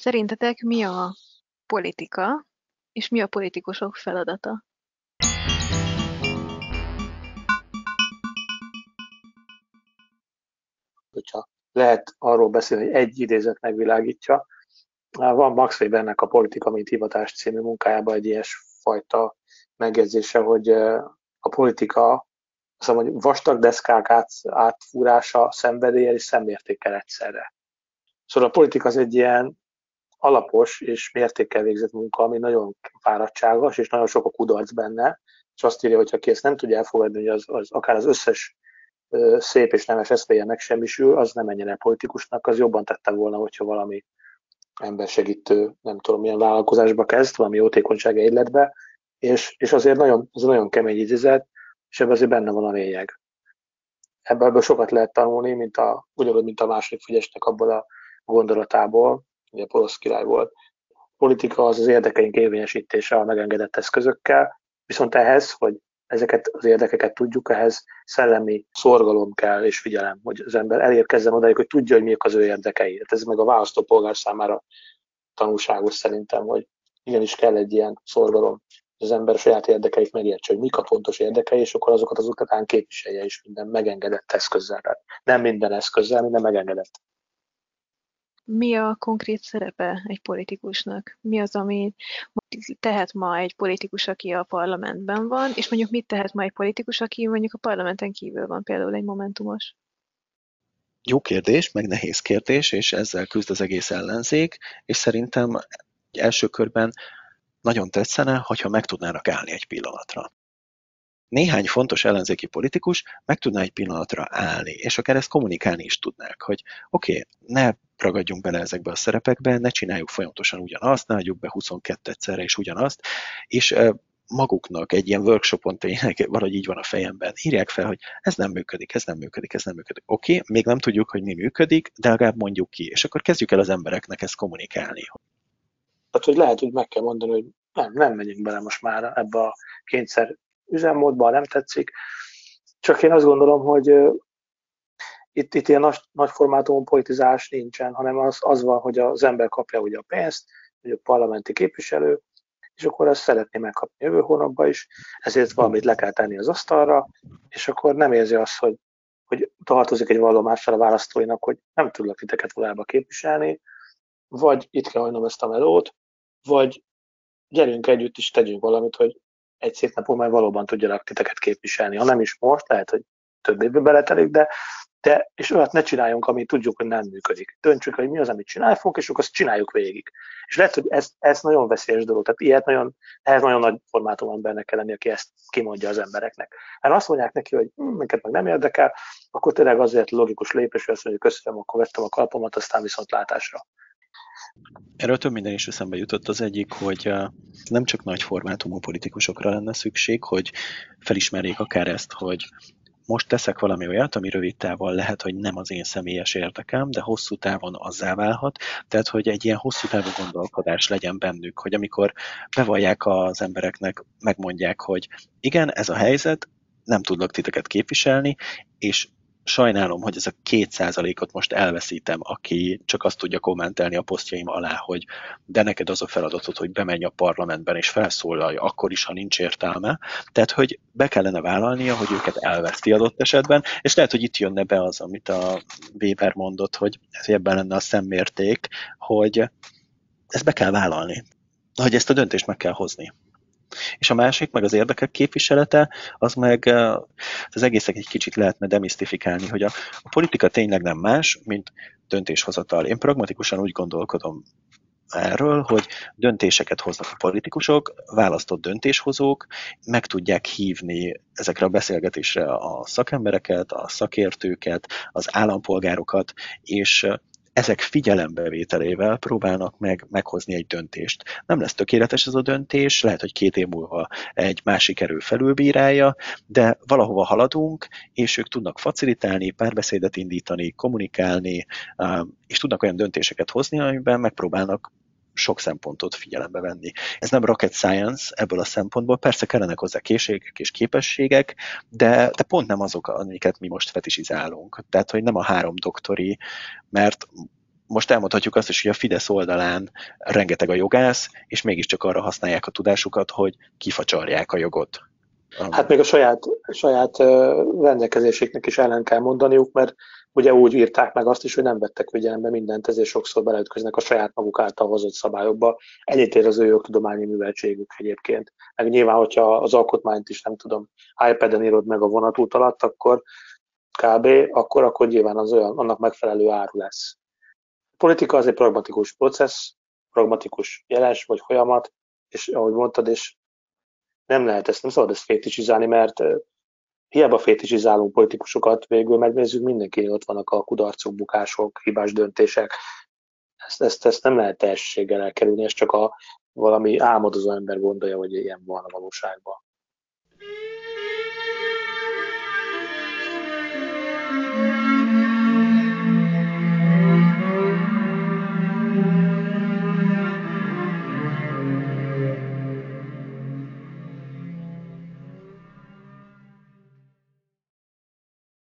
Szerintetek mi a politika, és mi a politikusok feladata? Hogyha lehet arról beszélni, hogy egy idézet megvilágítja, van Max Webernek a Politika, mint hivatás című munkájában egy ilyesfajta megjegyzése, hogy a politika azt mondom, hogy vastag deszkák át, átfúrása szenvedélye és szemmértékkel egyszerre. Szóval a politika az egy ilyen alapos és mértékkel végzett munka, ami nagyon fáradtságos, és nagyon sok a kudarc benne, és azt írja, hogy aki ezt nem tudja elfogadni, hogy az, az akár az összes ö, szép és nemes eszméje megsemmisül, az nem menjen el politikusnak, az jobban tette volna, hogyha valami embersegítő, nem tudom milyen vállalkozásba kezd, valami jótékonyság egyletbe, és, és azért nagyon, az nagyon kemény idézet, és ebben azért benne van a lényeg. Ebből, ebből sokat lehet tanulni, mint a, ugyanúgy, mint a második Fügyesnek abból a gondolatából, ugye polosz király volt. A politika az az érdekeink érvényesítése a megengedett eszközökkel, viszont ehhez, hogy ezeket az érdekeket tudjuk, ehhez szellemi szorgalom kell és figyelem, hogy az ember elérkezzen odáig, hogy tudja, hogy miek az ő érdekei. Hát ez meg a választópolgár számára tanulságos szerintem, hogy igenis kell egy ilyen szorgalom, hogy az ember saját érdekeit megértse, hogy mik a fontos érdekei, és akkor azokat az után képviselje is minden megengedett eszközzel. Tehát nem minden eszközzel, minden megengedett mi a konkrét szerepe egy politikusnak? Mi az, ami tehet ma egy politikus, aki a parlamentben van, és mondjuk mit tehet ma egy politikus, aki mondjuk a parlamenten kívül van, például egy momentumos? Jó kérdés, meg nehéz kérdés, és ezzel küzd az egész ellenzék, és szerintem első körben nagyon tetszene, hogyha meg tudnának állni egy pillanatra néhány fontos ellenzéki politikus meg tudná egy pillanatra állni, és akár ezt kommunikálni is tudnák, hogy oké, okay, ne ragadjunk bele ezekbe a szerepekbe, ne csináljuk folyamatosan ugyanazt, ne adjuk be 22 egyszerre is ugyanazt, és maguknak egy ilyen workshopon tényleg valahogy így van a fejemben, írják fel, hogy ez nem működik, ez nem működik, ez nem működik. Oké, okay, még nem tudjuk, hogy mi működik, de legalább mondjuk ki, és akkor kezdjük el az embereknek ezt kommunikálni. Tehát, hogy lehet, hogy meg kell mondani, hogy nem, nem megyünk bele most már ebbe a kényszer üzemmódban, nem tetszik. Csak én azt gondolom, hogy itt, itt ilyen nagy, nagy formátumú politizás nincsen, hanem az, az van, hogy az ember kapja ugye a pénzt, hogy a parlamenti képviselő, és akkor ezt szeretné megkapni jövő hónapban is, ezért valamit le kell tenni az asztalra, és akkor nem érzi azt, hogy, hogy tartozik egy vallomással a választóinak, hogy nem tudlak titeket valójában képviselni, vagy itt kell hagynom ezt a melót, vagy gyerünk együtt is tegyünk valamit, hogy egy szép napon már valóban tudjalak titeket képviselni. Ha nem is most, lehet, hogy több évbe beletelik, de, de és olyat ne csináljunk, ami tudjuk, hogy nem működik. Döntsük, hogy mi az, amit fogunk, és akkor azt csináljuk végig. És lehet, hogy ez, ez nagyon veszélyes dolog. Tehát ilyet nagyon, ehhez nagyon nagy formátum embernek kell lenni, aki ezt kimondja az embereknek. Mert azt mondják neki, hogy hm, minket meg nem érdekel, akkor tényleg azért logikus lépés, hogy azt mondja, hogy köszönöm, akkor vettem a kalpomat, aztán viszont látásra. Erről több minden is eszembe jutott. Az egyik, hogy nem csak nagy formátumú politikusokra lenne szükség, hogy felismerjék akár ezt, hogy most teszek valami olyat, ami rövid távon lehet, hogy nem az én személyes érdekem, de hosszú távon azzá válhat. Tehát, hogy egy ilyen hosszú távú gondolkodás legyen bennük, hogy amikor bevallják az embereknek, megmondják, hogy igen, ez a helyzet, nem tudlak titeket képviselni, és sajnálom, hogy ez a két százalékot most elveszítem, aki csak azt tudja kommentelni a posztjaim alá, hogy de neked az a feladatod, hogy bemenj a parlamentben és felszólalj, akkor is, ha nincs értelme. Tehát, hogy be kellene vállalnia, hogy őket elveszti adott esetben, és lehet, hogy itt jönne be az, amit a Weber mondott, hogy ebben lenne a szemmérték, hogy ezt be kell vállalni, hogy ezt a döntést meg kell hozni. És a másik, meg az érdekek képviselete, az meg az egészek egy kicsit lehetne demisztifikálni, hogy a, a politika tényleg nem más, mint döntéshozatal. Én pragmatikusan úgy gondolkodom erről, hogy döntéseket hoznak a politikusok, választott döntéshozók, meg tudják hívni ezekre a beszélgetésre a szakembereket, a szakértőket, az állampolgárokat, és ezek figyelembevételével próbálnak meg meghozni egy döntést. Nem lesz tökéletes ez a döntés, lehet, hogy két év múlva egy másik erő felülbírálja, de valahova haladunk, és ők tudnak facilitálni, párbeszédet indítani, kommunikálni, és tudnak olyan döntéseket hozni, amiben megpróbálnak sok szempontot figyelembe venni. Ez nem rocket science ebből a szempontból, persze kellenek hozzá készségek és képességek, de, de pont nem azok, amiket mi most fetisizálunk. Tehát, hogy nem a három doktori, mert most elmondhatjuk azt is, hogy a Fidesz oldalán rengeteg a jogász, és mégiscsak arra használják a tudásukat, hogy kifacsarják a jogot. Hát még a saját, saját rendelkezéseknek is ellen kell mondaniuk, mert ugye úgy írták meg azt is, hogy nem vettek figyelembe mindent, ezért sokszor beleütköznek a saját maguk által hozott szabályokba. Ennyit ér az ő jogtudományi műveltségük egyébként. Meg nyilván, hogyha az alkotmányt is nem tudom, iPad-en írod meg a vonatút alatt, akkor kb. akkor, akkor nyilván az olyan, annak megfelelő áru lesz. A politika az egy pragmatikus processz, pragmatikus jeles vagy folyamat, és ahogy mondtad, és nem lehet ezt, nem szabad ezt fétisizálni, mert hiába fétisizálunk politikusokat, végül megnézzük, mindenki ott vannak a kudarcok, bukások, hibás döntések. Ezt, ezt, ezt nem lehet teljességgel elkerülni, ez csak a valami álmodozó ember gondolja, hogy ilyen van a valóságban.